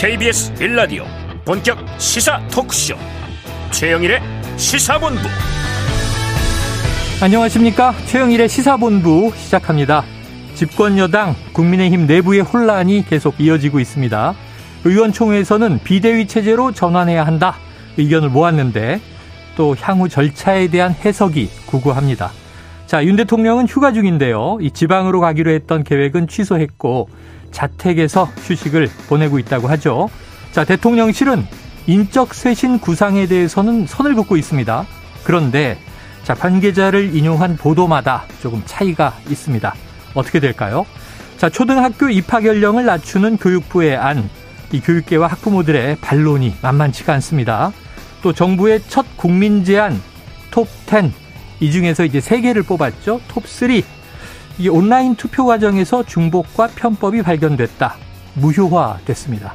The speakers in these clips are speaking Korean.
KBS 빌라디오 본격 시사 토크쇼. 최영일의 시사본부. 안녕하십니까? 최영일의 시사본부 시작합니다. 집권 여당 국민의힘 내부의 혼란이 계속 이어지고 있습니다. 의원총회에서는 비대위 체제로 전환해야 한다. 의견을 모았는데 또 향후 절차에 대한 해석이 구구합니다. 자, 윤 대통령은 휴가 중인데요. 이 지방으로 가기로 했던 계획은 취소했고 자택에서 휴식을 보내고 있다고 하죠. 자, 대통령실은 인적 쇄신 구상에 대해서는 선을 긋고 있습니다. 그런데 자, 관계자를 인용한 보도마다 조금 차이가 있습니다. 어떻게 될까요? 자, 초등학교 입학 연령을 낮추는 교육부의 안, 이 교육계와 학부모들의 반론이 만만치가 않습니다. 또 정부의 첫 국민 제안 톱 10 이 중에서 이제 세 개를 뽑았죠. 톱 3. 이 온라인 투표 과정에서 중복과 편법이 발견됐다. 무효화됐습니다.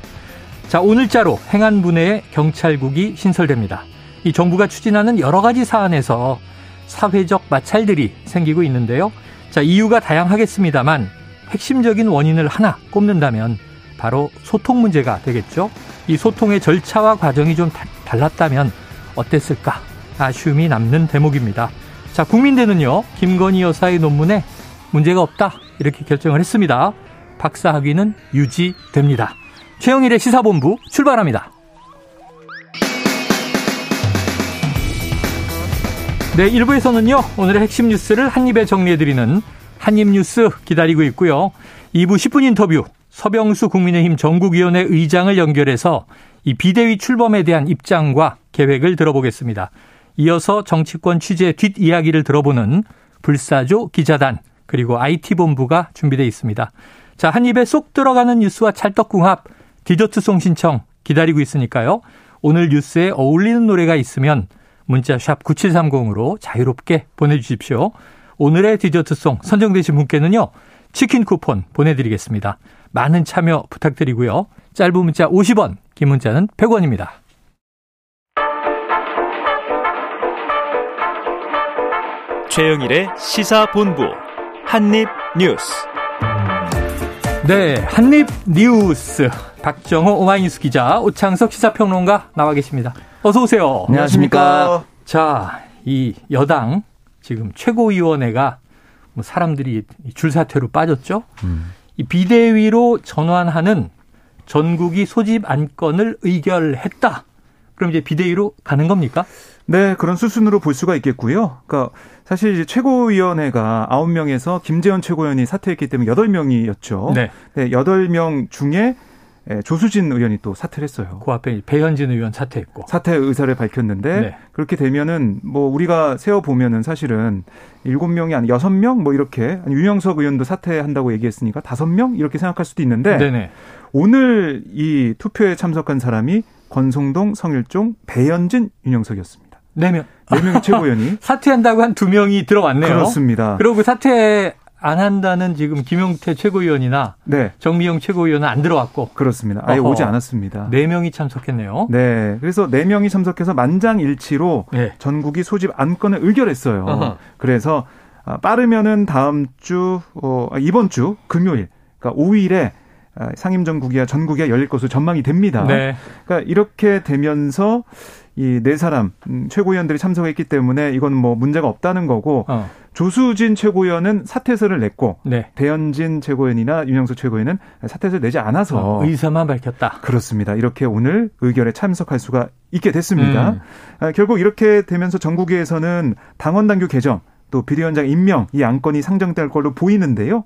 자, 오늘자로 행안부내에 경찰국이 신설됩니다. 이 정부가 추진하는 여러 가지 사안에서 사회적 마찰들이 생기고 있는데요. 자, 이유가 다양하겠습니다만 핵심적인 원인을 하나 꼽는다면 바로 소통 문제가 되겠죠. 이 소통의 절차와 과정이 좀 달랐다면 어땠을까? 아쉬움이 남는 대목입니다. 자, 국민대는요, 김건희 여사의 논문에 문제가 없다. 이렇게 결정을 했습니다. 박사 학위는 유지됩니다. 최영일의 시사본부 출발합니다. 네, 1부에서는요, 오늘의 핵심 뉴스를 한입에 정리해드리는 한입뉴스 기다리고 있고요. 2부 10분 인터뷰, 서병수 국민의힘 전국위원회 의장을 연결해서 이 비대위 출범에 대한 입장과 계획을 들어보겠습니다. 이어서 정치권 취재 뒷이야기를 들어보는 불사조 기자단 그리고 IT본부가 준비되어 있습니다. 자, 한 입에 쏙 들어가는 뉴스와 찰떡궁합 디저트송 신청 기다리고 있으니까요. 오늘 뉴스에 어울리는 노래가 있으면 문자 샵 9730으로 자유롭게 보내주십시오. 오늘의 디저트송 선정되신 분께는요. 치킨 쿠폰 보내드리겠습니다. 많은 참여 부탁드리고요. 짧은 문자 50원, 긴 문자는 100원입니다. 최영일의 시사본부 한입 뉴스. 네, 한입 뉴스 박정호 오마이뉴스 기자 오창석 시사평론가 나와 계십니다. 어서 오세요. 안녕하십니까. 자, 이 여당 지금 최고위원회가 뭐 사람들이 줄사태로 빠졌죠. 음. 이 비대위로 전환하는 전국이 소집 안건을 의결했다. 그럼 이제 비대위로 가는 겁니까? 네, 그런 수순으로 볼 수가 있겠고요. 그러니까 사실 이제 최고위원회가 9명에서 김재현 최고위원이 사퇴했기 때문에 8명이었죠. 네. 네 8명 중에 예, 조수진 의원이 또 사퇴를 했어요. 그 앞에 배현진 의원 사퇴했고. 사퇴 의사를 밝혔는데 네. 그렇게 되면은 뭐 우리가 세어 보면은 사실은 7명이 아니 6명 뭐 이렇게 윤영석 의원도 사퇴한다고 얘기했으니까 5명 이렇게 생각할 수도 있는데 네네. 오늘 이 투표에 참석한 사람이 권성동, 성일종, 배현진, 윤영석이었습니다. 네 명. 네 명의 최고위원이. 사퇴한다고 한두 명이 들어왔네요. 그렇습니다. 그리고 그 사퇴 안 한다는 지금 김용태 최고위원이나 네. 정미영 최고위원은 안 들어왔고 그렇습니다. 아예 어허. 오지 않았습니다. 네 명이 참석했네요. 네, 그래서 네 명이 참석해서 만장일치로 네. 전국이 소집 안건을 의결했어요. 어허. 그래서 아, 빠르면은 다음 주 어, 아, 이번 주 금요일, 그러니까 5일에 아, 상임전국이야 전국이야 열릴 것으로 전망이 됩니다. 네. 그러니까 이렇게 되면서 이 네 사람 음, 최고위원들이 참석했기 때문에 이건 뭐 문제가 없다는 거고 어. 조수진 최고위원은 사퇴서를 냈고 네. 배현진 최고위원이나 윤영수 최고위원은 사퇴서를 내지 않아서 어, 의사만 밝혔다. 그렇습니다. 이렇게 오늘 의결에 참석할 수가 있게 됐습니다. 음. 아, 결국 이렇게 되면서 전국위에서는 당원 당규 개정 또 비대위원장 임명 이 안건이 상정될 걸로 보이는데요.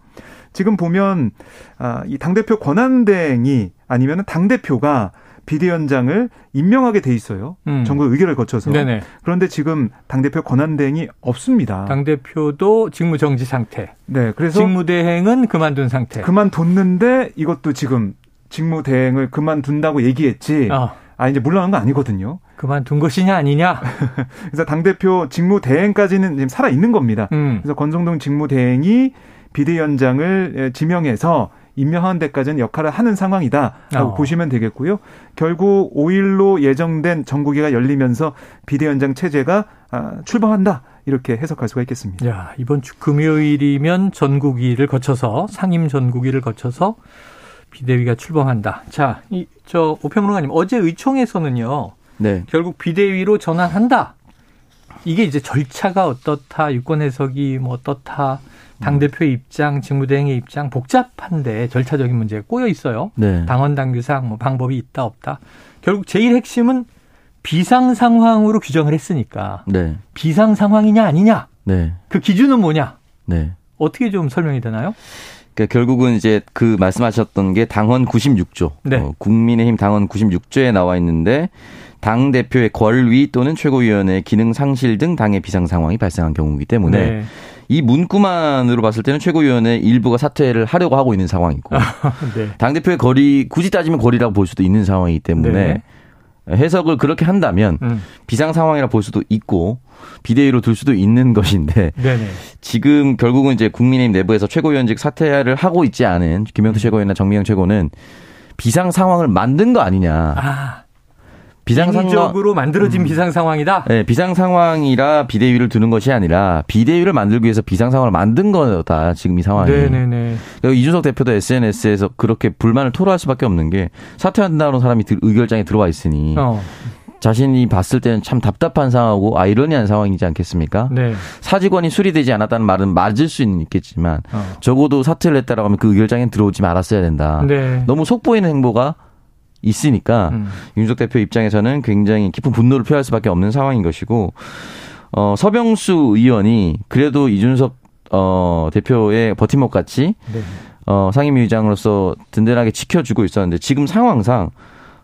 지금 보면 아, 이 당대표 권한대행이 아니면 당대표가 비대위원장을 임명하게 돼 있어요. 음. 정부 의결을 거쳐서. 네네. 그런데 지금 당 대표 권한 대행이 없습니다. 당 대표도 직무 정지 상태. 네. 그래서 직무 대행은 그만둔 상태. 그만뒀는데 이것도 지금 직무 대행을 그만둔다고 얘기했지. 어. 아, 이제 물러난 거 아니거든요. 그만둔 것이냐 아니냐. 그래서 당 대표 직무 대행까지는 지금 살아 있는 겁니다. 음. 그래서 권성동 직무 대행이 비대위원장을 지명해서 임명하는 데까지는 역할을 하는 상황이다라고 어. 보시면 되겠고요. 결국 5일로 예정된 정국위가 열리면서 비대위원장 체제가 아, 출범한다. 이렇게 해석할 수가 있겠습니다. 야, 이번 주 금요일이면 전국위를 거쳐서 상임 전국위를 거쳐서 비대위가 출범한다. 자, 이 저 오평론가님 어제 의총에서는요. 네. 결국 비대위로 전환한다. 이게 이제 절차가 어떻다, 유권 해석이 뭐 어떻다, 당대표의 입장, 직무대행의 입장 복잡한데 절차적인 문제가 꼬여 있어요. 네. 당원 당규상 뭐 방법이 있다 없다. 결국 제일 핵심은 비상 상황으로 규정을 했으니까 네. 비상 상황이냐 아니냐. 네. 그 기준은 뭐냐. 네. 어떻게 좀 설명이 되나요? 그러니까 결국은 이제 그 말씀하셨던 게 당헌 96조, 네. 어, 국민의힘 당헌 96조에 나와 있는데 당 대표의 권위 또는 최고위원회 기능 상실 등 당의 비상 상황이 발생한 경우이기 때문에 네. 이 문구만으로 봤을 때는 최고위원회 일부가 사퇴를 하려고 하고 있는 상황이고 네. 당 대표의 거리 굳이 따지면 거리라고 볼 수도 있는 상황이기 때문에 네. 해석을 그렇게 한다면 음. 비상 상황이라 볼 수도 있고 비대위로 둘 수도 있는 것인데 네네. 지금 결국은 이제 국민의힘 내부에서 최고위원직 사퇴를 하고 있지 않은 김영수 최고위원이나 정미영 최고는 비상 상황을 만든 거 아니냐. 아. 비상 상황으로 만들어진 음. 비상 상황이다. 네, 비상 상황이라 비대위를 두는 것이 아니라 비대위를 만들기 위해서 비상 상황을 만든 거다. 지금 이 상황이. 네네네. 이준석 대표도 SNS에서 그렇게 불만을 토로할 수밖에 없는 게 사퇴한다는 사람이 의결장에 들어와 있으니 어. 자신이 봤을 때는 참 답답한 상황이고 아이러니한 상황이지 않겠습니까? 네. 사직원이 수리되지 않았다는 말은 맞을 수는 있겠지만 어. 적어도 사퇴를 했다라고 하면 그 의결장에 들어오지 말았어야 된다. 네. 너무 속보이는 행보가 있으니까 음. 윤석 대표 입장에서는 굉장히 깊은 분노를 표할 수밖에 없는 상황인 것이고 어 서병수 의원이 그래도 이준석 어 대표의 버팀목 같이 네. 어 상임위의장으로서 든든하게 지켜주고 있었는데 지금 상황상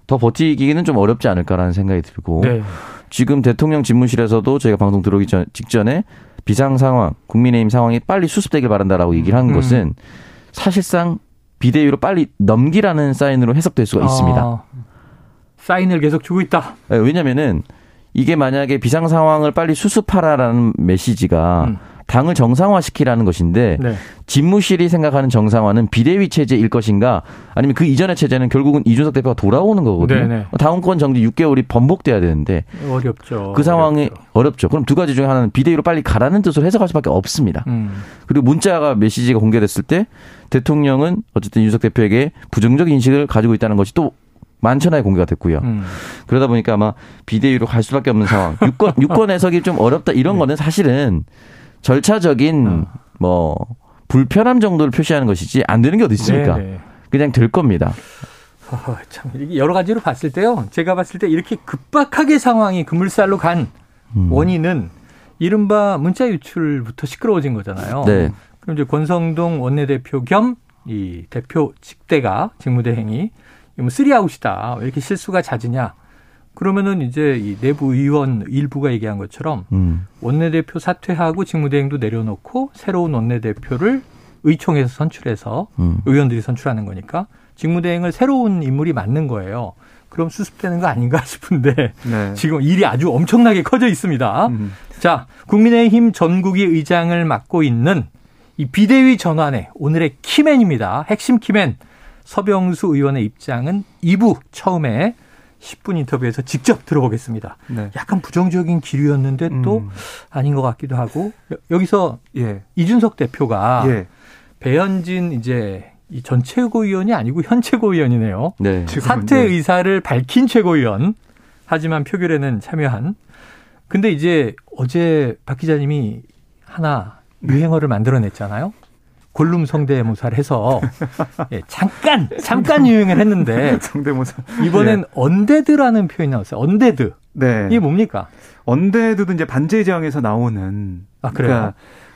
더 버티기는 좀 어렵지 않을까라는 생각이 들고 네. 지금 대통령 집무실에서도 저희가 방송 들어오기 전, 직전에 비상 상황, 국민의힘 상황이 빨리 수습되길 바란다라고 얘기를 한 음. 것은 사실상 비대위로 빨리 넘기라는 사인으로 해석될 수가 있습니다. 아, 사인을 계속 주고 있다. 네, 왜냐면은 이게 만약에 비상 상황을 빨리 수습하라라는 메시지가 음. 당을 정상화시키라는 것인데 네. 집무실이 생각하는 정상화는 비대위 체제일 것인가 아니면 그 이전의 체제는 결국은 이준석 대표가 돌아오는 거거든요. 네네. 네. 당원권 정지 6개월이 번복돼야 되는데 어렵죠. 그 상황이 어렵죠. 어렵죠. 그럼 두 가지 중에 하나는 비대위로 빨리 가라는 뜻으로 해석할 수밖에 없습니다. 음. 그리고 문자가 메시지가 공개됐을 때 대통령은 어쨌든 이준석 대표에게 부정적 인식을 가지고 있다는 것이 또 만천하에 공개가 됐고요. 음. 그러다 보니까 아마 비대위로 갈 수밖에 없는 상황. 유권 유권 해석이 좀 어렵다 이런 네. 거는 사실은 절차적인 어. 뭐 불편함 정도를 표시하는 것이지 안 되는 게 어디 있습니까? 네네. 네. 그냥 될 겁니다. 어, 참 여러 가지로 봤을 때요. 제가 봤을 때 이렇게 급박하게 상황이 그물살로 간 음. 원인은 이른바 문자 유출부터 시끄러워진 거잖아요. 네. 그럼 이제 권성동 원내대표 겸 이 대표 직대가 직무대행이 뭐 쓰리아웃이다. 왜 이렇게 실수가 잦으냐. 그러면은 이제 이 내부 의원 일부가 얘기한 것처럼 음. 원내대표 사퇴하고 직무대행도 내려놓고 새로운 원내대표를 의총에서 선출해서 음. 의원들이 선출하는 거니까 직무대행을 새로운 인물이 맡는 거예요. 그럼 수습되는 거 아닌가 싶은데 네. 지금 일이 아주 엄청나게 커져 있습니다. 음. 자, 국민의힘 전국위 의장을 맡고 있는 이 비대위 전환의 오늘의 키맨입니다. 핵심 키맨 서병수 의원의 입장은 2부 처음에 10분 인터뷰에서 직접 들어보겠습니다. 네. 약간 부정적인 기류였는데 또 음. 아닌 것 같기도 하고 여기서 예. 이준석 대표가 예. 배현진 이제 이전 최고위원이 아니고 현 최고위원이네요. 네. 사퇴 네. 의사를 밝힌 최고위원. 하지만 표결에는 참여한. 근데 이제 어제 박 기자님이 하나 유행어를 만들어냈잖아요. 골룸 성대모사를 해서 예, 잠깐 잠깐 유행을 했는데 성대모사 이번엔 예. undead라는 표현이 나왔어요. undead. 네. 이게 뭡니까? 언데드도 이제 반지의 제왕에서 나오는 아 그래요? 그러니까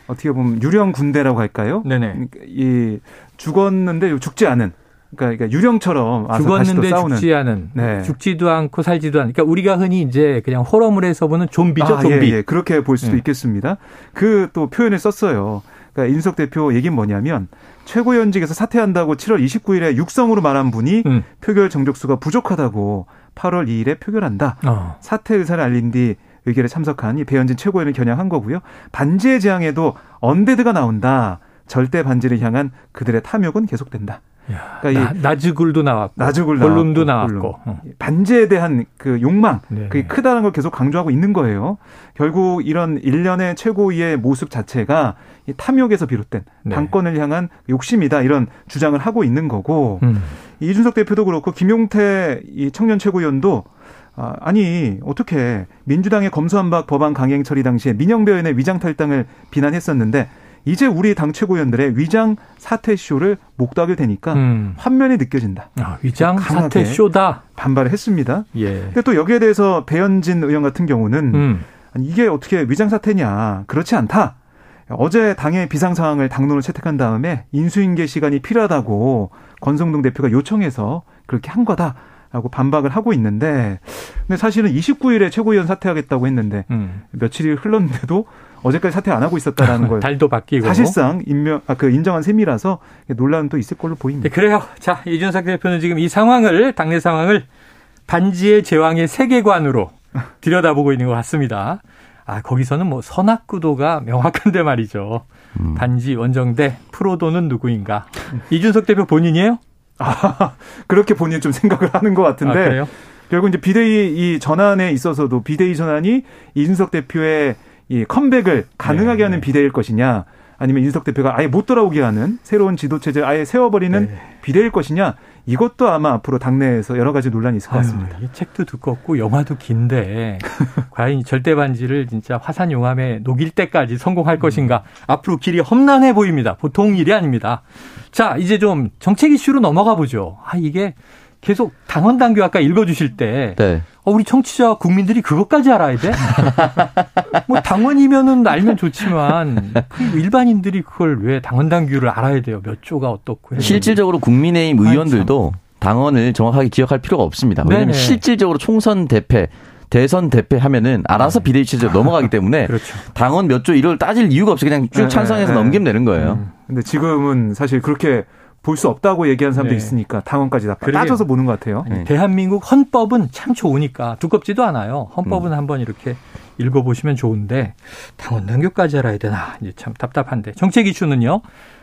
어떻게 보면 유령 군대라고 할까요? 네네. 그러니까 이 죽었는데 죽지 않은 그러니까, 유령처럼 죽었는데 죽지 않은, 네. 죽지도 않고 살지도 않은. 그러니까 우리가 흔히 이제 그냥 호러물에서 보는 좀비죠, 아, 좀비. 예, 예. 그렇게 볼 수도 예. 있겠습니다. 그 또 표현을 썼어요. 그러니까 인석 대표 얘기는 뭐냐면 최고위원직에서 사퇴한다고 7월 29일에 육성으로 말한 분이 음. 표결 정족수가 부족하다고 8월 2일에 표결한다. 어. 사퇴 의사를 알린 뒤 의결에 참석한 이 배현진 최고위원을 겨냥한 거고요. 반지의 제왕에도 언데드가 나온다. 절대 반지를 향한 그들의 탐욕은 계속된다. 그러니까 나, 나즈글도 나왔고, 나즈글 볼룸도 나왔고, 어. 반지에 대한 그 욕망, 네. 그게 크다는 걸 계속 강조하고 있는 거예요. 결국 이런 일련의 최고위의 모습 자체가 탐욕에서 비롯된 네. 당권을 향한 욕심이다 이런 주장을 하고 있는 거고 음. 이준석 대표도 그렇고 김용태 이 청년 최고위원도 아, 아니 어떻게 민주당의 검수한박 법안 강행 처리 당시에 민영배원의 위장 탈당을 비난했었는데 이제 우리 당 최고위원들의 위장 사퇴 쇼를 목도하게 되니까 음. 환면이 느껴진다. 아, 위장 사퇴 쇼다. 반발을 했습니다. 예. 근데 또 여기에 대해서 배현진 의원 같은 경우는 음. 아니, 이게 어떻게 위장 사퇴냐? 그렇지 않다. 어제 당의 비상 상황을 당론을 채택한 다음에 인수인계 시간이 필요하다고 권성동 대표가 요청해서 그렇게 한 거다. 라고 반박을 하고 있는데 근데 사실은 29일에 최고위원 사퇴하겠다고 했는데 음. 며칠이 흘렀는데도 어제까지 사퇴 안 하고 있었다라는 걸 달도 바뀌고 사실상 인명 아, 그 인정한 셈이라서 논란은 또 있을 걸로 보입니다. 네, 그래요. 자 이준석 대표는 지금 이 상황을 당내 상황을 반지의 제왕의 세계관으로 들여다보고 있는 것 같습니다. 아, 거기서는 뭐 선악구도가 명확한데 말이죠. 음. 반지 원정대 프로도는 누구인가? 이준석 대표 본인이에요? 아, 그렇게 본인 좀 생각을 하는 것 같은데. 아, 결국 이제 비대위 이 전환에 있어서도 비대위 전환이 이준석 대표의 이 컴백을 가능하게 네. 하는 비대일 것이냐 아니면 이준석 대표가 아예 못 돌아오게 하는 새로운 지도 체제 아예 세워버리는 네. 비대일 것이냐 이것도 아마 앞으로 당내에서 여러 가지 논란이 있을 것 같습니다. 아유, 책도 두껍고 영화도 긴데 과연 절대 반지를 진짜 화산 용암에 녹일 때까지 성공할 음. 것인가? 앞으로 길이 험난해 보입니다. 보통 일이 아닙니다. 자, 이제 좀 정책 이슈로 넘어가 보죠. 아, 이게 계속 당원 당규 아까 읽어주실 때, 네. 어, 우리 청취자 국민들이 그것까지 알아야 돼? 뭐 당원이면은 알면 좋지만 그 일반인들이 그걸 왜 당원 당규를 알아야 돼요? 몇 조가 어떻고? 해서. 실질적으로 국민의힘 의원들도 당원을 정확하게 기억할 필요가 없습니다. 왜냐하면 네네. 실질적으로 총선 대패 대선 대패 하면은 알아서 네. 비대위 체제로 넘어가기 때문에 그렇죠. 당원 몇 조 이걸 따질 이유가 없이 그냥 쭉 네, 찬성해서 네. 넘기면 되는 거예요. 음. 근데 지금은 사실 그렇게 볼 수 없다고 얘기하는 사람도 네. 있으니까 당원까지 다. 따져서 보는 것 같아요. 네. 대한민국 헌법은 참 좋으니까 두껍지도 않아요. 헌법은 음. 한번 이렇게 읽어보시면 좋은데 당원 당규까지 알아야 되나 이제 참 답답한데 정책 이슈는요.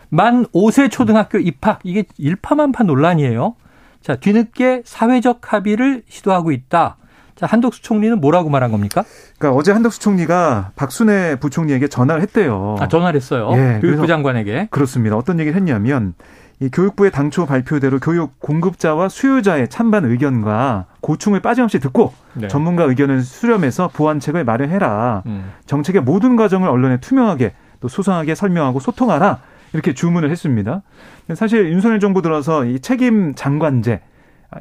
만 5세 초등학교 입학 이게 일파만파 논란이에요. 자 뒤늦게 사회적 합의를 시도하고 있다. 자, 한덕수 총리는 뭐라고 말한 겁니까? 그러니까 어제 한덕수 총리가 박순애 부총리에게 전화를 했대요. 아, 전화를 했어요. 예, 교육부 장관에게. 그렇습니다. 어떤 얘기를 했냐면 이 교육부의 당초 발표대로 교육 공급자와 수요자의 찬반 의견과 고충을 빠짐없이 듣고 네. 전문가 의견을 수렴해서 보완책을 마련해라. 음. 정책의 모든 과정을 언론에 투명하게 또 소상하게 설명하고 소통하라. 이렇게 주문을 했습니다. 사실 윤석열 정부 들어서 이 책임 장관제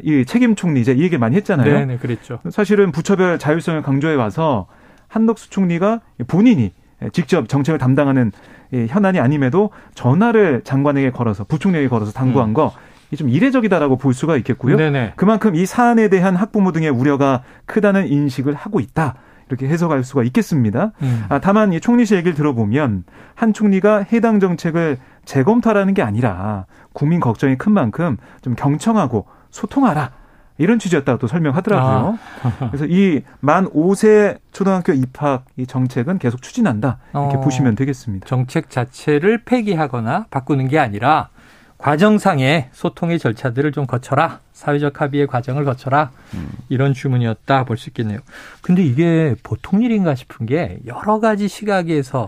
이 책임 총리제 이 얘기 많이 했잖아요. 네, 네, 그랬죠. 사실은 부처별 자율성을 강조해 와서 한덕수 총리가 본인이 직접 정책을 담당하는 현안이 아님에도 전화를 장관에게 걸어서 부총리에게 걸어서 당부한 음. 거. 좀 이례적이다라고 볼 수가 있겠고요. 네네. 그만큼 이 사안에 대한 학부모 등의 우려가 크다는 인식을 하고 있다. 이렇게 해석할 수가 있겠습니다. 음. 아, 다만 이 총리실 얘기를 들어보면 한 총리가 해당 정책을 재검토하라는 게 아니라 국민 걱정이 큰 만큼 좀 경청하고 소통하라. 이런 취지였다고 또 설명하더라고요. 아. 그래서 이 만 5세 초등학교 입학 이 정책은 계속 추진한다. 이렇게 어. 보시면 되겠습니다. 정책 자체를 폐기하거나 바꾸는 게 아니라 과정상의 소통의 절차들을 좀 거쳐라. 사회적 합의의 과정을 거쳐라. 음. 이런 주문이었다 볼 수 있겠네요. 근데 이게 보통 일인가 싶은 게 여러 가지 시각에서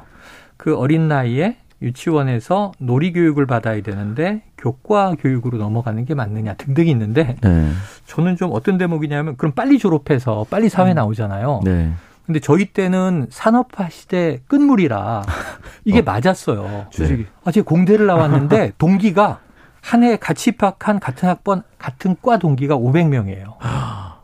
그 어린 나이에 유치원에서 놀이 교육을 받아야 되는데 교과 교육으로 넘어가는 게 맞느냐 등등이 있는데 네. 저는 좀 어떤 대목이냐면 그럼 빨리 졸업해서 빨리 사회 음. 나오잖아요. 네. 근데 저희 때는 산업화 시대 끝물이라 이게 어. 맞았어요. 주식이. 네. 아, 제가 공대를 나왔는데 동기가 한 해 같이 입학한 같은 학번 같은 과 동기가 500명이에요.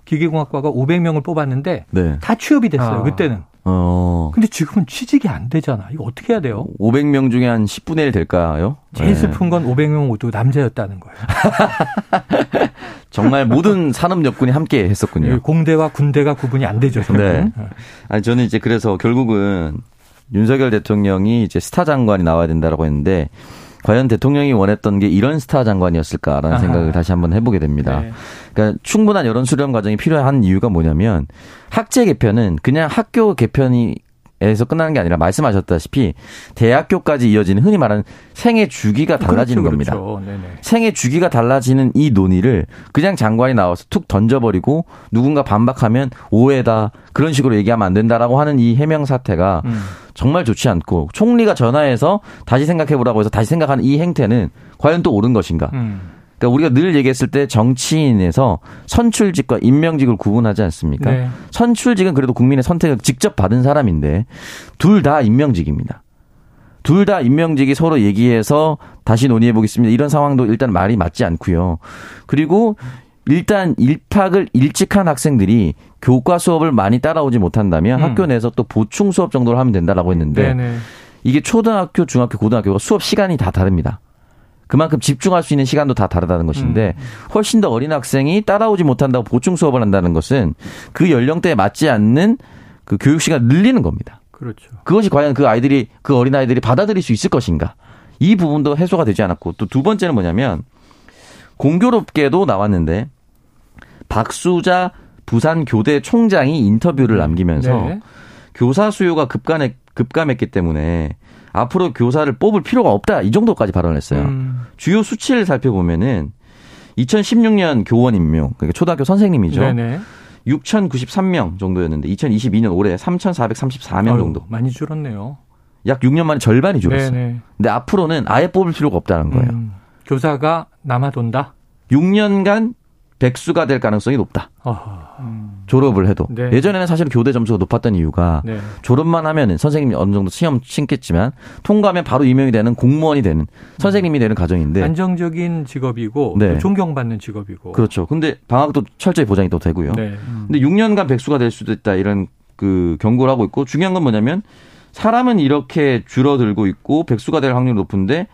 기계공학과가 500명을 뽑았는데 네. 다 취업이 됐어요. 아. 그때는. 어. 근데 지금은 취직이 안 되잖아. 이거 어떻게 해야 돼요? 500명 중에 한 10분의 1 될까요? 제일 네. 슬픈 건 500명 모두 남자였다는 거예요. 정말 모든 산업 여군이 함께 했었군요. 예, 공대와 군대가 구분이 안 되죠. 네. 아니 저는 이제 그래서 결국은 윤석열 대통령이 이제 스타 장관이 나와야 된다라고 했는데 과연 대통령이 원했던 게 이런 스타 장관이었을까라는 아하. 생각을 다시 한번 해보게 됩니다. 네. 그러니까 충분한 여론 수렴 과정이 필요한 이유가 뭐냐면 학제 개편은 그냥 학교 개편이 에서 끝나는 게 아니라 말씀하셨다시피 대학교까지 이어지는 흔히 말하는 생애 주기가 달라지는 그렇죠, 겁니다. 그렇죠. 생애 주기가 달라지는 이 논의를 그냥 장관이 나와서 툭 던져버리고 누군가 반박하면 오해다 그런 식으로 얘기하면 안 된다라고 하는 이 해명 사태가 음. 정말 좋지 않고 총리가 전화해서 다시 생각해보라고 해서 다시 생각하는 이 행태는 과연 또 옳은 것인가? 음. 그러니까 우리가 늘 얘기했을 때 정치인에서 선출직과 임명직을 구분하지 않습니까? 네. 선출직은 그래도 국민의 선택을 직접 받은 사람인데 둘 다 임명직입니다. 둘 다 임명직이 서로 얘기해서 다시 논의해 보겠습니다. 이런 상황도 일단 말이 맞지 않고요. 그리고 일단 일팍을 일찍 한 학생들이 교과 수업을 많이 따라오지 못한다면 음. 학교 내에서 또 보충 수업 정도로 하면 된다라고 했는데 네네. 이게 초등학교, 중학교, 고등학교가 수업 시간이 다 다릅니다. 그만큼 집중할 수 있는 시간도 다 다르다는 것인데 음. 훨씬 더 어린 학생이 따라오지 못한다고 보충 수업을 한다는 것은 그 연령대에 맞지 않는 그 교육 시간 늘리는 겁니다. 그렇죠. 그것이 과연 그 아이들이 그 어린 아이들이 받아들일 수 있을 것인가? 이 부분도 해소가 되지 않았고 또 두 번째는 뭐냐면 공교롭게도 나왔는데 박수자 부산 교대 총장이 인터뷰를 남기면서 네. 교사 수요가 급감했, 급감했기 때문에 앞으로 교사를 뽑을 필요가 없다 이 정도까지 발언했어요. 음. 주요 수치를 살펴보면은 2016년 교원 임용 그러니까 초등학교 선생님이죠. 네네. 6,093명 정도였는데 2022년 올해 3,434명 아유, 정도. 많이 줄었네요. 약 6년 만에 절반이 줄었어요. 네네. 근데 앞으로는 아예 뽑을 필요가 없다는 거예요. 음. 교사가 남아돈다. 6년간 백수가 될 가능성이 높다. 음. 졸업을 해도 네. 예전에는 사실 교대 점수가 높았던 이유가 네. 졸업만 하면은 선생님이 어느 정도 시험 친겠지만 통과하면 바로 임명이 되는 공무원이 되는 선생님이 되는 가정인데 안정적인 직업이고 네. 존경받는 직업이고 그렇죠. 근데 방학도 철저히 보장이 또 되고요. 네. 음. 근데 6년간 백수가 될 수도 있다 이런 그 경고를 하고 있고 중요한 건 뭐냐면 사람은 이렇게 줄어들고 있고 백수가 될 확률이 높은데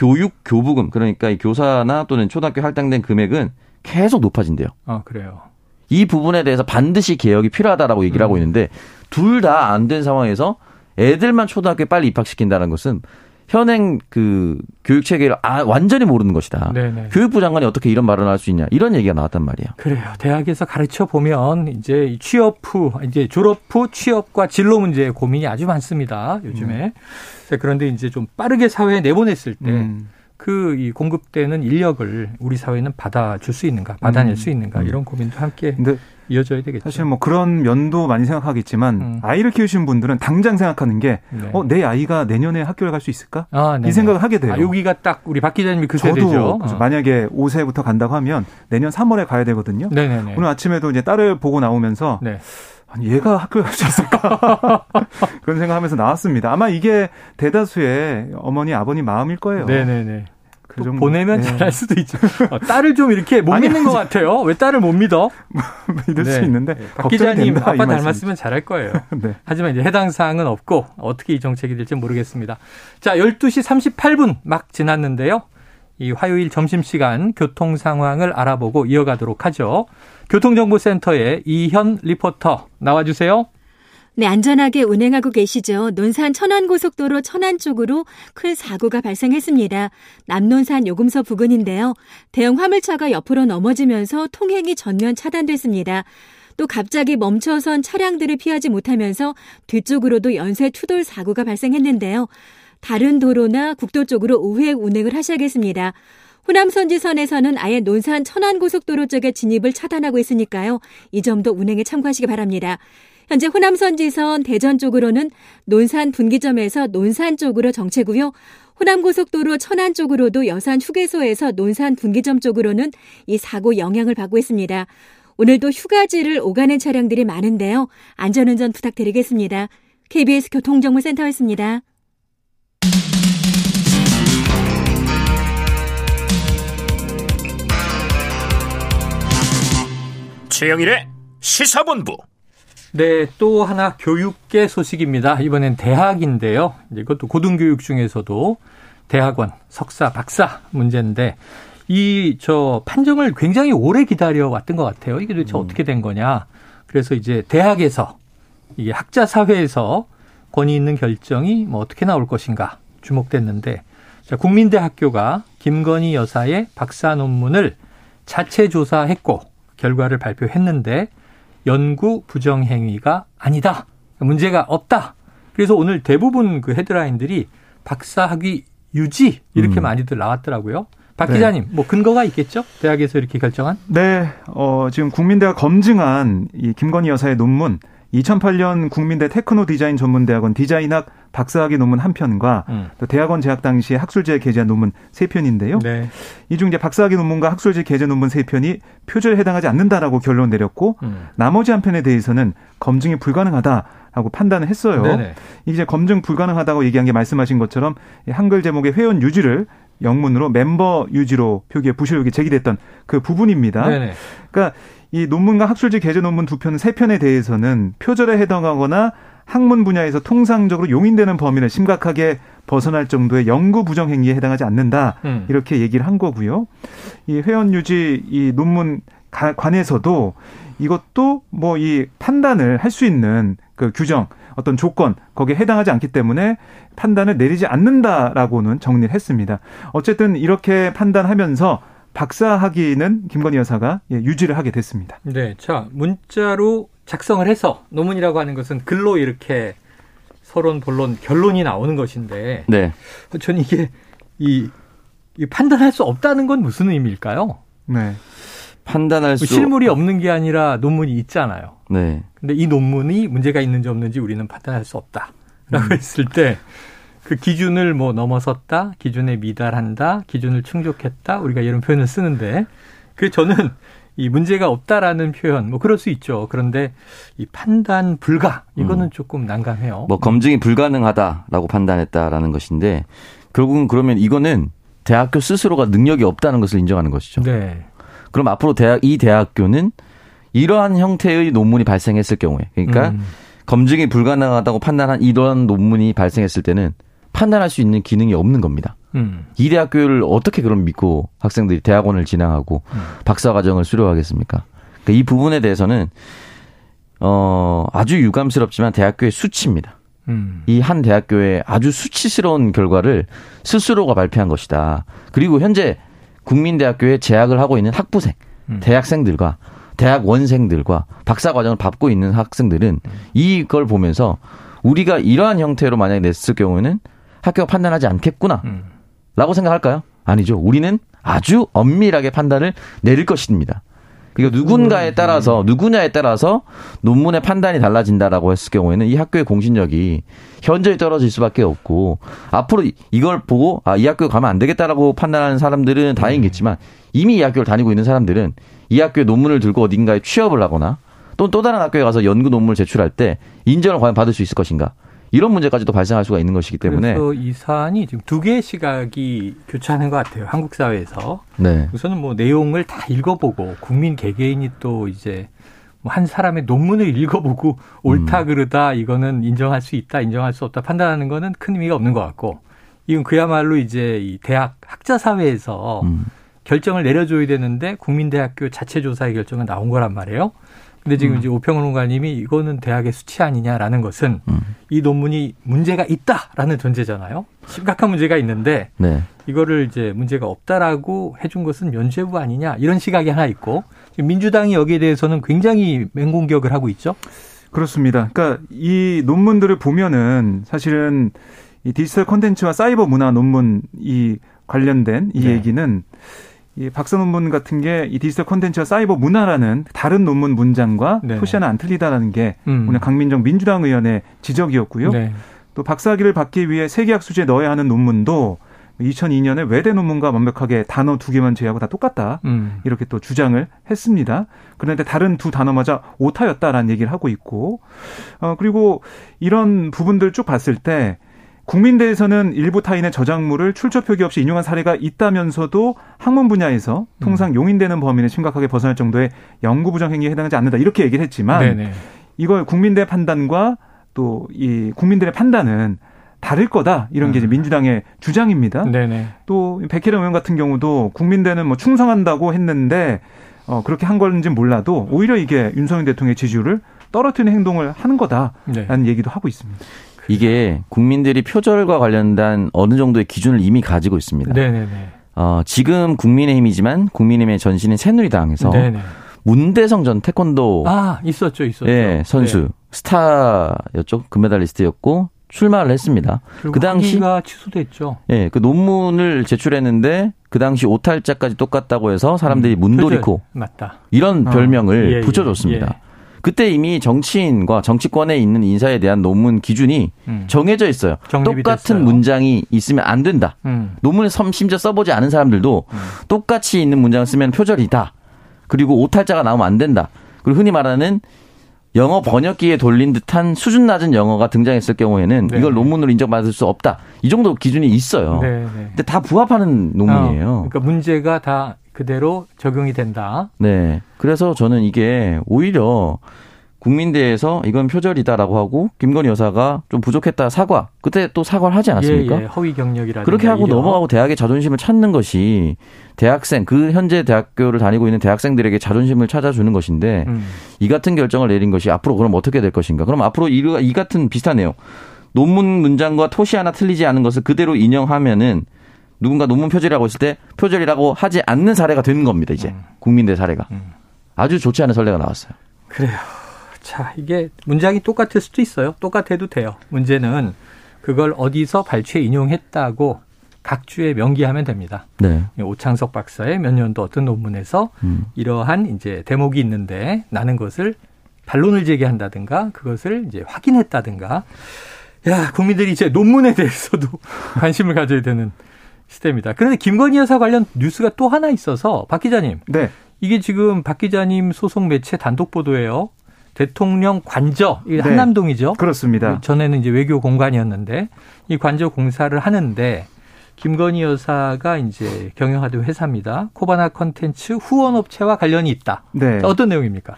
교육 교부금 그러니까 이 교사나 또는 초등학교 할당된 금액은 계속 높아진대요. 아, 그래요. 이 부분에 대해서 반드시 개혁이 필요하다라고 얘기를 음. 하고 있는데 둘 다 안 된 상황에서 애들만 초등학교에 빨리 입학시킨다는 것은 현행 그 교육 체계를 아, 완전히 모르는 것이다. 네네. 교육부 장관이 어떻게 이런 말을 할 수 있냐 이런 얘기가 나왔단 말이에요. 그래요. 대학에서 가르쳐 보면 이제 취업 후 이제 졸업 후 취업과 진로 문제에 고민이 아주 많습니다. 요즘에. 음. 그런데 이제 좀 빠르게 사회에 내보냈을 때. 음. 그 이 공급되는 인력을 우리 사회는 받아줄 수 있는가, 받아낼 음. 수 있는가 음. 이런 고민도 함께 이어져야 되겠죠. 사실 뭐 그런 면도 많이 생각하겠지만 음. 아이를 키우시는 분들은 당장 생각하는 게 네. 어, 내 아이가 내년에 학교를 갈 수 있을까? 아, 이 생각을 하게 돼요. 아, 여기가 딱 우리 박 기자님이 그 세대죠. 어. 만약에 5세부터 간다고 하면 내년 3월에 가야 되거든요. 네네네. 오늘 아침에도 이제 딸을 보고 나오면서 네. 아니 얘가 학교에 있을까 그런 생각하면서 나왔습니다. 아마 이게 대다수의 어머니 아버님 마음일 거예요. 네네네. 그 정도. 보내면 네. 잘할 수도 있죠. 어, 딸을 좀 이렇게 못 아니, 믿는 것 같아요. 왜 딸을 못 믿어? 믿을 네. 수 있는데. 네. 박 기자님 된다, 아빠 닮았으면 잘할 거예요. 네. 하지만 이제 해당 사항은 없고 어떻게 이 정책이 될지 모르겠습니다. 자, 12시 38분 막 지났는데요. 이 화요일 점심시간 교통 상황을 알아보고 이어가도록 하죠. 교통정보센터의 이현 리포터 나와주세요. 네, 안전하게 운행하고 계시죠. 논산 천안고속도로 천안 쪽으로 큰 사고가 발생했습니다. 남논산 요금소 부근인데요. 대형 화물차가 옆으로 넘어지면서 통행이 전면 차단됐습니다. 또 갑자기 멈춰선 차량들을 피하지 못하면서 뒤쪽으로도 연쇄 추돌 사고가 발생했는데요. 다른 도로나 국도 쪽으로 우회 운행을 하셔야겠습니다. 호남 선지선에서는 아예 논산 천안고속도로 쪽에 진입을 차단하고 있으니까요. 이 점도 운행에 참고하시기 바랍니다. 현재 호남 선지선 대전 쪽으로는 논산 분기점에서 논산 쪽으로 정체고요. 호남고속도로 천안 쪽으로도 여산 휴게소에서 논산 분기점 쪽으로는 이 사고 영향을 받고 있습니다. 오늘도 휴가지를 오가는 차량들이 많은데요. 안전운전 부탁드리겠습니다. KBS 교통정보센터였습니다. 최영일의 시사본부. 네, 또 하나 교육계 소식입니다. 이번엔 대학인데요. 이것도 고등교육 중에서도 대학원, 석사, 박사 문제인데 이 저 판정을 굉장히 오래 기다려 왔던 것 같아요. 이게 도대체 음. 어떻게 된 거냐. 그래서 이제 대학에서 이게 학자 사회에서 권위 있는 결정이 뭐 어떻게 나올 것인가 주목됐는데 자, 국민대 학교가 김건희 여사의 박사 논문을 자체 조사했고 결과를 발표했는데 연구 부정 행위가 아니다. 문제가 없다. 그래서 오늘 대부분 그 헤드라인들이 박사 학위 유지 이렇게 음. 많이들 나왔더라고요. 박 네. 기자님, 뭐 근거가 있겠죠? 대학에서 이렇게 결정한? 네, 어, 지금 국민대가 검증한 이 김건희 여사의 논문 2008년 국민대 테크노 디자인 전문대학원 디자인학 박사학위 논문 한 편과 음. 또 대학원 재학 당시에 학술지에 게재한 논문 세 편인데요. 네. 이중 이제 박사학위 논문과 학술지 게재 논문 세 편이 표절에 해당하지 않는다라고 결론 내렸고 음. 나머지 한 편에 대해서는 검증이 불가능하다. 하고 판단을 했어요. 네네. 이제 검증 불가능하다고 얘기한 게 말씀하신 것처럼 한글 제목의 회원 유지를 영문으로 멤버 유지로 표기에 부실력이 제기됐던 그 부분입니다. 네네. 그러니까 이 논문과 학술지 게재 논문 두 편, 세 편에 대해서는 표절에 해당하거나 학문 분야에서 통상적으로 용인되는 범위를 심각하게 벗어날 정도의 연구 부정 행위에 해당하지 않는다. 음. 이렇게 얘기를 한 거고요. 이 회원 유지 이 논문 관해서도 이것도 뭐 이 판단을 할 수 있는 그 규정 어떤 조건 거기에 해당하지 않기 때문에 판단을 내리지 않는다라고는 정리를 했습니다. 어쨌든 이렇게 판단하면서 박사 학위는 김건희 여사가 예, 유지를 하게 됐습니다. 네. 자, 문자로 작성을 해서 논문이라고 하는 것은 글로 이렇게 서론, 본론, 결론이 나오는 것인데. 네. 전 이게 이, 이 판단할 수 없다는 건 무슨 의미일까요? 네. 판단할 수 실물이 없는 게 아니라 논문이 있잖아요. 네. 근데 이 논문이 문제가 있는지 없는지 우리는 판단할 수 없다라고 음. 했을 때 그 기준을 뭐 넘어섰다, 기준에 미달한다, 기준을 충족했다, 우리가 이런 표현을 쓰는데 그 저는 이 문제가 없다라는 표현 뭐 그럴 수 있죠. 그런데 이 판단 불가 이거는 음. 조금 난감해요. 뭐 검증이 불가능하다라고 판단했다라는 것인데 결국은 그러면 이거는 대학교 스스로가 능력이 없다는 것을 인정하는 것이죠. 네. 그럼 앞으로 대학 이 대학교는 이러한 형태의 논문이 발생했을 경우에 그러니까 음. 검증이 불가능하다고 판단한 이러한 논문이 발생했을 때는 판단할 수 있는 기능이 없는 겁니다. 음. 이 대학교를 어떻게 그럼 믿고 학생들이 대학원을 진학하고 음. 박사 과정을 수료하겠습니까? 그러니까 이 부분에 대해서는 어 아주 유감스럽지만 대학교의 수치입니다. 음. 이한 대학교의 아주 수치스러운 결과를 스스로가 발표한 것이다. 그리고 현재 국민대학교에 재학을 하고 있는 학부생, 음. 대학생들과 대학원생들과 박사 과정을 밟고 있는 학생들은 음. 이걸 보면서 우리가 이러한 형태로 만약에 냈을 경우에는 학교가 판단하지 않겠구나. 음. 라고 생각할까요? 아니죠. 우리는 아주 엄밀하게 판단을 내릴 것입니다. 그러니까 누군가에 음. 따라서 누구냐에 따라서 논문의 판단이 달라진다라고 했을 경우에는 이 학교의 공신력이 현저히 떨어질 수밖에 없고 앞으로 이걸 보고 아 이 학교 가면 안 되겠다라고 판단하는 사람들은 다행이겠지만 이미 이 학교를 다니고 있는 사람들은 이 학교의 논문을 들고 어딘가에 취업을 하거나 또또 다른 학교에 가서 연구 논문을 제출할 때 인정을 과연 받을 수 있을 것인가 이런 문제까지도 발생할 수가 있는 것이기 때문에 그래서 이 사안이 지금 두 개의 시각이 교차하는 것 같아요. 한국 사회에서 네. 우선은 뭐 내용을 다 읽어보고 국민 개개인이 또 이제 뭐한 사람의 논문을 읽어보고 옳다 음. 그르다 이거는 인정할 수 있다 인정할 수 없다 판단하는 거는 큰 의미가 없는 것 같고 이건 그야말로 이제 이 대학 학자 사회에서 음. 결정을 내려줘야 되는데 국민대학교 자체 조사의 결정은 나온 거란 말이에요. 근데 지금 음. 이제 오평원 원가님이 이거는 대학의 수치 아니냐라는 것은 음. 이 논문이 문제가 있다라는 전제잖아요. 심각한 문제가 있는데 네. 이거를 이제 문제가 없다라고 해준 것은 면죄부 아니냐 이런 시각이 하나 있고 민주당이 여기에 대해서는 굉장히 맹공격을 하고 있죠. 그렇습니다. 그러니까 이 논문들을 보면은 사실은 이 디지털 콘텐츠와 사이버 문화 논문 이 관련된 이 네. 얘기는 이 박사 논문 같은 게 이 디지털 콘텐츠와 사이버 문화라는 다른 논문 문장과 네. 토시아는 안 틀리다라는 게 음. 오늘 강민정 민주당 의원의 지적이었고요. 네. 또 박사학위를 받기 위해 세계학 수지에 넣어야 하는 논문도 2002년에 외대 논문과 완벽하게 단어 두 개만 제외하고 다 똑같다. 음. 이렇게 또 주장을 했습니다. 그런데 다른 두 단어마저 오타였다라는 얘기를 하고 있고, 어, 그리고 이런 부분들 쭉 봤을 때 국민대에서는 일부 타인의 저작물을 출처 표기 없이 인용한 사례가 있다면서도 학문 분야에서 통상 음. 용인되는 범위는 심각하게 벗어날 정도의 연구 부정 행위에 해당하지 않는다 이렇게 얘기를 했지만 네네. 이걸 국민대 판단과 또 이 국민들의 판단은 다를 거다 이런 게 이제 음. 민주당의 주장입니다. 네네. 또 백혜령 의원 같은 경우도 국민대는 뭐 충성한다고 했는데 어 그렇게 한 건지 몰라도 오히려 이게 윤석열 대통령의 지지율을 떨어뜨리는 행동을 하는 거다라는 네. 얘기도 하고 있습니다. 이게 국민들이 표절과 관련된 어느 정도의 기준을 이미 가지고 있습니다. 네네네. 어, 지금 국민의힘이지만 국민의힘의 전신인 새누리당에서 네네. 문대성 전 태권도 아 있었죠 있었죠 예, 선수 네. 스타였죠 금메달리스트였고 출마를 했습니다. 그 당시 가 취소됐죠. 예, 그 논문을 제출했는데 그 당시 오탈자까지 똑같다고 해서 사람들이 음, 문도리코 맞다. 이런 어. 별명을 예, 예, 붙여줬습니다. 예. 그때 이미 정치인과 정치권에 있는 인사에 대한 논문 기준이 음. 정해져 있어요. 똑같은 됐어요. 문장이 있으면 안 된다. 음. 논문을 심지어 써보지 않은 사람들도 음. 똑같이 있는 문장을 쓰면 표절이다. 그리고 오탈자가 나오면 안 된다. 그리고 흔히 말하는 영어 번역기에 돌린 듯한 수준 낮은 영어가 등장했을 경우에는 네. 이걸 논문으로 인정받을 수 없다. 이 정도 기준이 있어요. 네, 네. 근데 다 부합하는 논문이에요. 어, 그러니까 문제가 다 그대로 적용이 된다. 네. 그래서 저는 이게 오히려 국민대에서 이건 표절이다라고 하고 김건희 여사가 좀 부족했다 사과 그때 또 사과를 하지 않았습니까? 예, 예. 허위 경력이라 그렇게 하고 이력. 넘어가고 대학의 자존심을 찾는 것이 대학생 그 현재 대학교를 다니고 있는 대학생들에게 자존심을 찾아주는 것인데 음. 이 같은 결정을 내린 것이 앞으로 그럼 어떻게 될 것인가? 그럼 앞으로 이, 이 같은 비슷하네요. 논문 문장과 토시 하나 틀리지 않은 것을 그대로 인용하면은 누군가 논문 표절이라고 했을 때 표절이라고 하지 않는 사례가 되는 겁니다. 이제 음. 국민대 사례가 음. 아주 좋지 않은 선례가 나왔어요. 그래요. 자, 이게 문장이 똑같을 수도 있어요. 똑같아도 돼요. 문제는 그걸 어디서 발췌 인용했다고 각 주에 명기하면 됩니다. 네. 오창석 박사의 몇 년도 어떤 논문에서 음. 이러한 이제 대목이 있는데 나는 것을 반론을 제기한다든가 그것을 이제 확인했다든가 야 국민들이 이제 논문에 대해서도 관심을 가져야 되는 시대입니다. 그런데 김건희 여사 관련 뉴스가 또 하나 있어서 박 기자님. 네. 이게 지금 박 기자님 소속 매체 단독 보도예요. 대통령 관저, 이 네. 한남동이죠. 그렇습니다. 전에는 이제 외교 공간이었는데 이 관저 공사를 하는데 김건희 여사가 이제 경영하던 회사입니다. 코바나 컨텐츠 후원업체와 관련이 있다. 네. 어떤 내용입니까?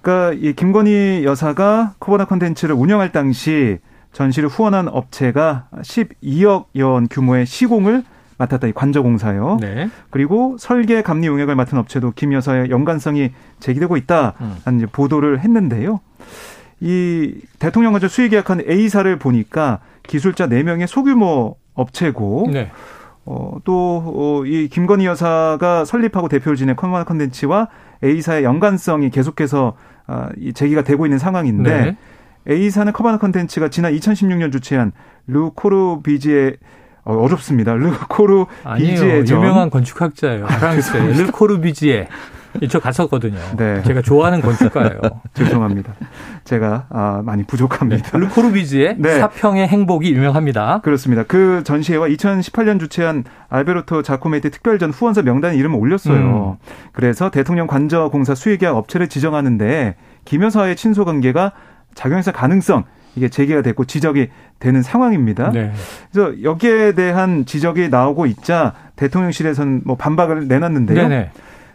그러니까 이 김건희 여사가 코바나 컨텐츠를 운영할 당시 전시를 후원한 업체가 12억 원 규모의 시공을 맡았다 이 관저공사요. 네. 그리고 설계 감리 용역을 맡은 업체도 김 여사의 연관성이 제기되고 있다라는 음. 보도를 했는데요. 이 대통령 관저 수의 계약한 A사를 보니까 기술자 4명의 소규모 업체고 네. 어, 또, 어, 이 김건희 여사가 설립하고 대표를 지낸 코바나 컨텐츠와 A사의 연관성이 계속해서 아, 이 제기가 되고 있는 상황인데 네. A사는 코바나 컨텐츠가 지난 2016년 주최한 르 코르뷔지에 어, 어렵습니다. 르 코르뷔지에 유명한 건축학자예요. 아, 프랑스의 르 코르뷔지에. 저 갔었거든요. 네. 제가 좋아하는 건축가예요. 죄송합니다. 제가 아, 많이 부족합니다. 네. 르 코르뷔지에 네. 사평의 행복이 유명합니다. 그렇습니다. 그 전시회와 2018년 주최한 알베르토 자코메티 특별전 후원사 명단에 이름을 올렸어요. 음. 그래서 대통령 관저 공사 수의계약 업체를 지정하는데 김여사의 친소 관계가 작용했을 가능성 이게 제기가 됐고 지적이 되는 상황입니다. 네. 그래서 여기에 대한 지적이 나오고 있자 대통령실에서는 뭐 반박을 내놨는데요. 네네.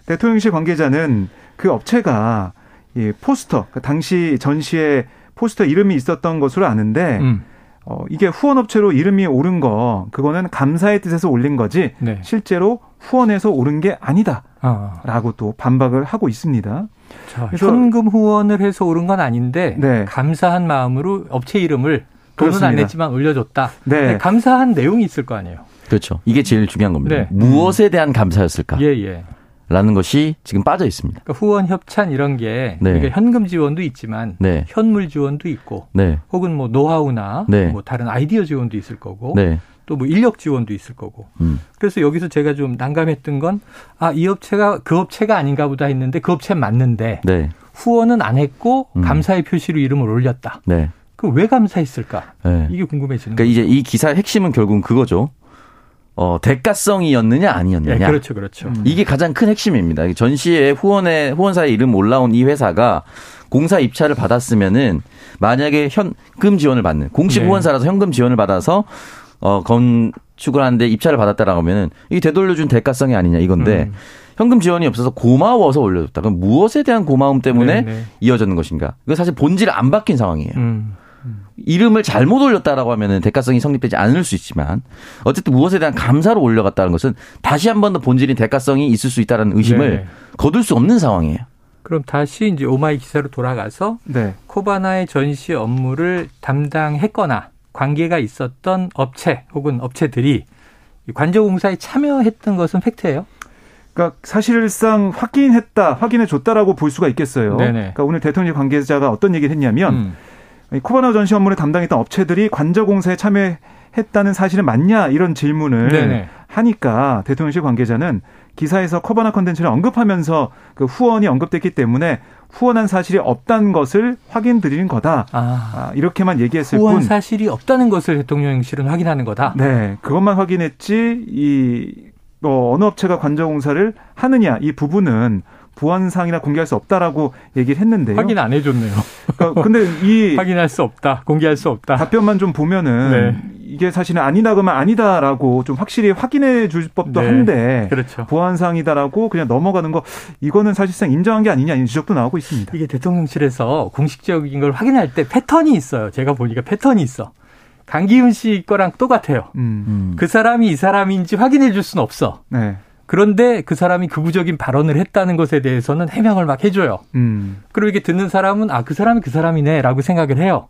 대통령실 관계자는 그 업체가 이 포스터 그 당시 전시에 포스터 이름이 있었던 것으로 아는데 음. 어, 이게 후원업체로 이름이 오른 거, 그거는 감사의 뜻에서 올린 거지, 네. 실제로 후원해서 오른 게 아니다. 아. 라고 또 반박을 하고 있습니다. 자, 현금 후원을 해서 오른 건 아닌데, 네. 감사한 마음으로 업체 이름을 돈은 안 냈지만 올려줬다. 네. 감사한 내용이 있을 거 아니에요. 그렇죠. 이게 제일 중요한 겁니다. 네. 무엇에 대한 감사였을까? 예, 예. 라는 것이 지금 빠져 있습니다. 그러니까 후원 협찬 이런 게 네. 그러니까 현금 지원도 있지만 네. 현물 지원도 있고 네. 혹은 뭐 노하우나 네. 뭐 다른 아이디어 지원도 있을 거고 네. 또뭐 인력 지원도 있을 거고. 음. 그래서 여기서 제가 좀 난감했던 건 아, 이 업체가 그 업체가 아닌가 보다 했는데 그 업체 맞는데 네. 후원은 안 했고 음. 감사의 표시로 이름을 올렸다. 그럼 왜 감사했을까? 이게 궁금해지는 그러니까 거죠. 이제 이 기사의 핵심은 결국은 그거죠. 어, 대가성이었느냐 아니었느냐. 네, 그렇죠, 그렇죠. 음. 이게 가장 큰 핵심입니다. 전시에 후원에 후원사의 이름 올라온 이 회사가 공사 입찰을 받았으면은 만약에 현금 지원을 받는 공식 네. 후원사라서 현금 지원을 받아서 어 건축을 하는데 입찰을 받았다라고 하면은 이게 되돌려준 대가성이 아니냐 이건데 음. 현금 지원이 없어서 고마워서 올려줬다. 그럼 무엇에 대한 고마움 때문에 네, 네. 이어졌는 것인가? 이거 사실 본질이 안 바뀐 상황이에요. 음. 이름을 잘못 올렸다라고 하면은 대가성이 성립되지 않을 수 있지만 어쨌든 무엇에 대한 감사로 올려갔다는 것은 다시 한 번 더 본질인 대가성이 있을 수 있다는 의심을 네. 거둘 수 없는 상황이에요. 그럼 다시 이제 오마이 기사로 돌아가서 네. 코바나의 전시 업무를 담당했거나 관계가 있었던 업체 혹은 업체들이 관저공사에 참여했던 것은 팩트예요? 그러니까 사실상 확인했다, 확인해 줬다라고 볼 수가 있겠어요. 네네. 그러니까 오늘 대통령 관계자가 어떤 얘기를 했냐면 음. 코바나 전시 업무를 담당했던 업체들이 관저 공사에 참여했다는 사실은 맞냐 이런 질문을 네네. 하니까 대통령실 관계자는 기사에서 코바나 컨텐츠를 언급하면서 그 후원이 언급됐기 때문에 후원한 사실이 없다는 것을 확인드리는 거다. 아, 아 이렇게만 얘기했을 후원 뿐. 사실이 없다는 것을 대통령실은 확인하는 거다. 네, 그것만 확인했지 이 어, 어느 업체가 관저공사를 하느냐 이 부분은 보안상이나 공개할 수 없다라고 얘기를 했는데요. 확인 안 해줬네요. 그러니까 근데 이 확인할 수 없다, 공개할 수 없다. 답변만 좀 보면은 네. 이게 사실은 아니다 그러면 아니다라고 좀 확실히 확인해 줄 법도 네. 한데 그렇죠. 보안상이다라고 그냥 넘어가는 거 이거는 사실상 인정한 게 아니냐 이런 지적도 나오고 있습니다. 이게 대통령실에서 공식적인 걸 확인할 때 패턴이 있어요. 제가 보니까 패턴이 있어. 강기훈 씨 거랑 똑같아요. 음. 음. 그 사람이 이 사람인지 확인해 줄 수는 없어. 네. 그런데 그 사람이 극우적인 발언을 했다는 것에 대해서는 해명을 막 해줘요. 음. 그리고 이게 듣는 사람은 아 그 사람이 그 사람이네라고 생각을 해요.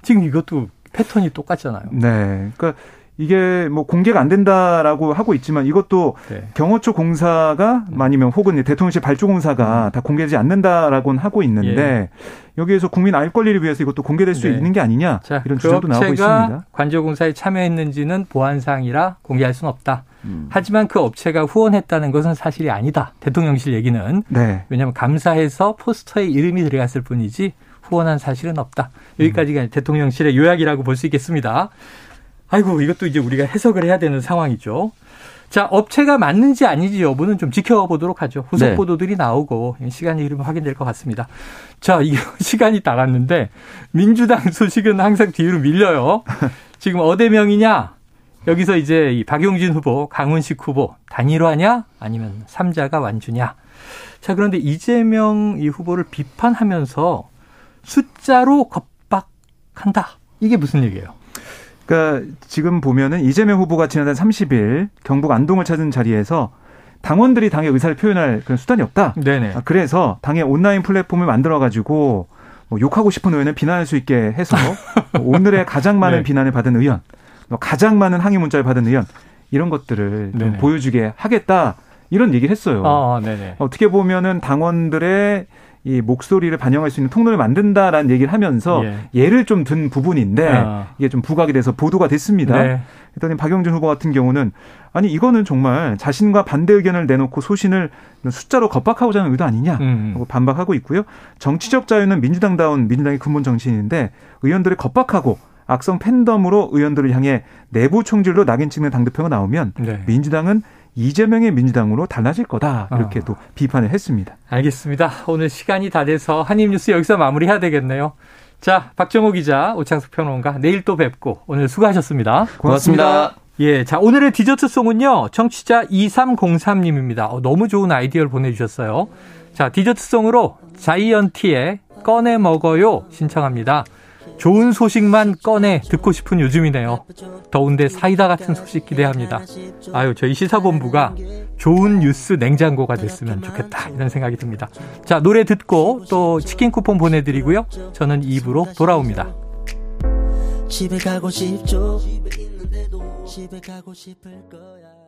지금 이것도 패턴이 똑같잖아요. 네. 그러니까 이게 뭐 공개가 안 된다라고 하고 있지만 이것도 네. 경호처 공사가 음. 아니면 혹은 대통령실 발주공사가 음. 다 공개되지 않는다라고는 하고 있는데 예. 여기에서 국민 알 권리를 위해서 이것도 공개될 수 네. 있는 게 아니냐 자, 이런 그 주장도 나오고 있습니다. 관저공사에 참여했는지는 보안상이라 공개할 수는 없다. 음. 하지만 그 업체가 후원했다는 것은 사실이 아니다. 대통령실 얘기는 네. 왜냐하면 감사해서 포스터에 이름이 들어갔을 뿐이지 후원한 사실은 없다. 여기까지가 음. 대통령실의 요약이라고 볼 수 있겠습니다. 아이고, 이것도 이제 우리가 해석을 해야 되는 상황이죠. 자, 업체가 맞는지 아닌지 여부는 좀 지켜보도록 하죠. 후속 네. 보도들이 나오고 시간이 흐르면 확인될 것 같습니다. 자, 이게 시간이 나갔는데 민주당 소식은 항상 뒤로 밀려요. 지금 어대명이냐? 여기서 이제 이 박용진 후보, 강훈식 후보 단일화냐? 아니면 삼자가 완주냐? 자, 그런데 이재명 이 후보를 비판하면서 숫자로 겁박한다. 이게 무슨 얘기예요? 그러니까 지금 보면은 이재명 후보가 지난달 30일 경북 안동을 찾은 자리에서 당원들이 당의 의사를 표현할 그런 수단이 없다. 네네. 아, 그래서 당의 온라인 플랫폼을 만들어 가지고 뭐 욕하고 싶은 의원을 비난할 수 있게 해서 오늘의 가장 많은 네. 비난을 받은 의원, 뭐 가장 많은 항의 문자를 받은 의원 이런 것들을 보여주게 하겠다. 이런 얘기를 했어요. 어, 어떻게 보면은 당원들의 이 목소리를 반영할 수 있는 통로를 만든다라는 얘기를 하면서 예. 를 좀 든 부분인데 아. 이게 좀 부각이 돼서 보도가 됐습니다. 네. 그랬더니 박영준 후보 같은 경우는 아니 이거는 정말 자신과 반대 의견을 내놓고 소신을 숫자로 겁박하고자 하는 의도 아니냐 음. 하고 반박하고 있고요. 정치적 자유는 민주당다운 민주당의 근본 정신인데 의원들을 겁박하고 악성 팬덤으로 의원들을 향해 내부 총질로 낙인 찍는 당대표가 나오면 네. 민주당은 이재명의 민주당으로 달라질 거다 이렇게 어. 또 비판을 했습니다. 알겠습니다. 오늘 시간이 다 돼서 한입뉴스 여기서 마무리해야 되겠네요. 자, 박정호 기자, 오창석 평론가 내일 또 뵙고 오늘 수고하셨습니다. 고맙습니다. 고맙습니다. 예, 자 오늘의 디저트 송은요 청취자 2303님입니다. 어, 너무 좋은 아이디어를 보내주셨어요. 자 디저트 송으로 자이언티의 꺼내 먹어요 신청합니다. 좋은 소식만 꺼내 듣고 싶은 요즘이네요. 더운데 사이다 같은 소식 기대합니다. 아유, 저희 시사본부가 좋은 뉴스 냉장고가 됐으면 좋겠다. 이런 생각이 듭니다. 자, 노래 듣고 또 치킨 쿠폰 보내드리고요. 저는 입으로 돌아옵니다. 집에 가고 싶죠. 집에 가고 싶을 거.